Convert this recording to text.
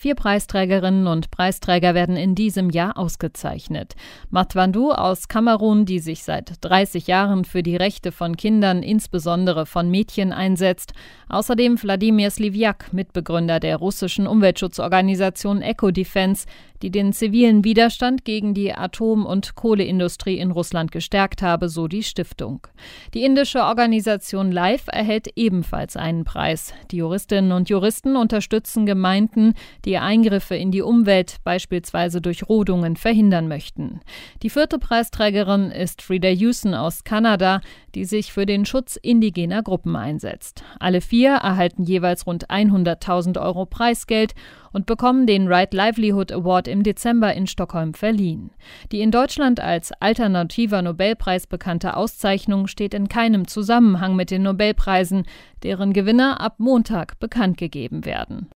Vier Preisträgerinnen und Preisträger werden in diesem Jahr ausgezeichnet. Matwandu aus Kamerun, die sich seit 30 Jahren für die Rechte von Kindern, insbesondere von Mädchen, einsetzt. Außerdem Wladimir Sliviak, Mitbegründer der russischen Umweltschutzorganisation Eco-Defense, die den zivilen Widerstand gegen die Atom- und Kohleindustrie in Russland gestärkt habe, so die Stiftung. Die indische Organisation LIFE erhält ebenfalls einen Preis. Die Juristinnen und Juristen unterstützen Gemeinden, die Eingriffe in die Umwelt, beispielsweise durch Rodungen, verhindern möchten. Die vierte Preisträgerin ist Frida Hewson aus Kanada, die sich für den Schutz indigener Gruppen einsetzt. Alle vier erhalten jeweils rund 100.000 Euro Preisgeld und bekommen den Right Livelihood Award im Dezember in Stockholm verliehen. Die in Deutschland als alternativer Nobelpreis bekannte Auszeichnung steht in keinem Zusammenhang mit den Nobelpreisen, deren Gewinner ab Montag bekannt gegeben werden.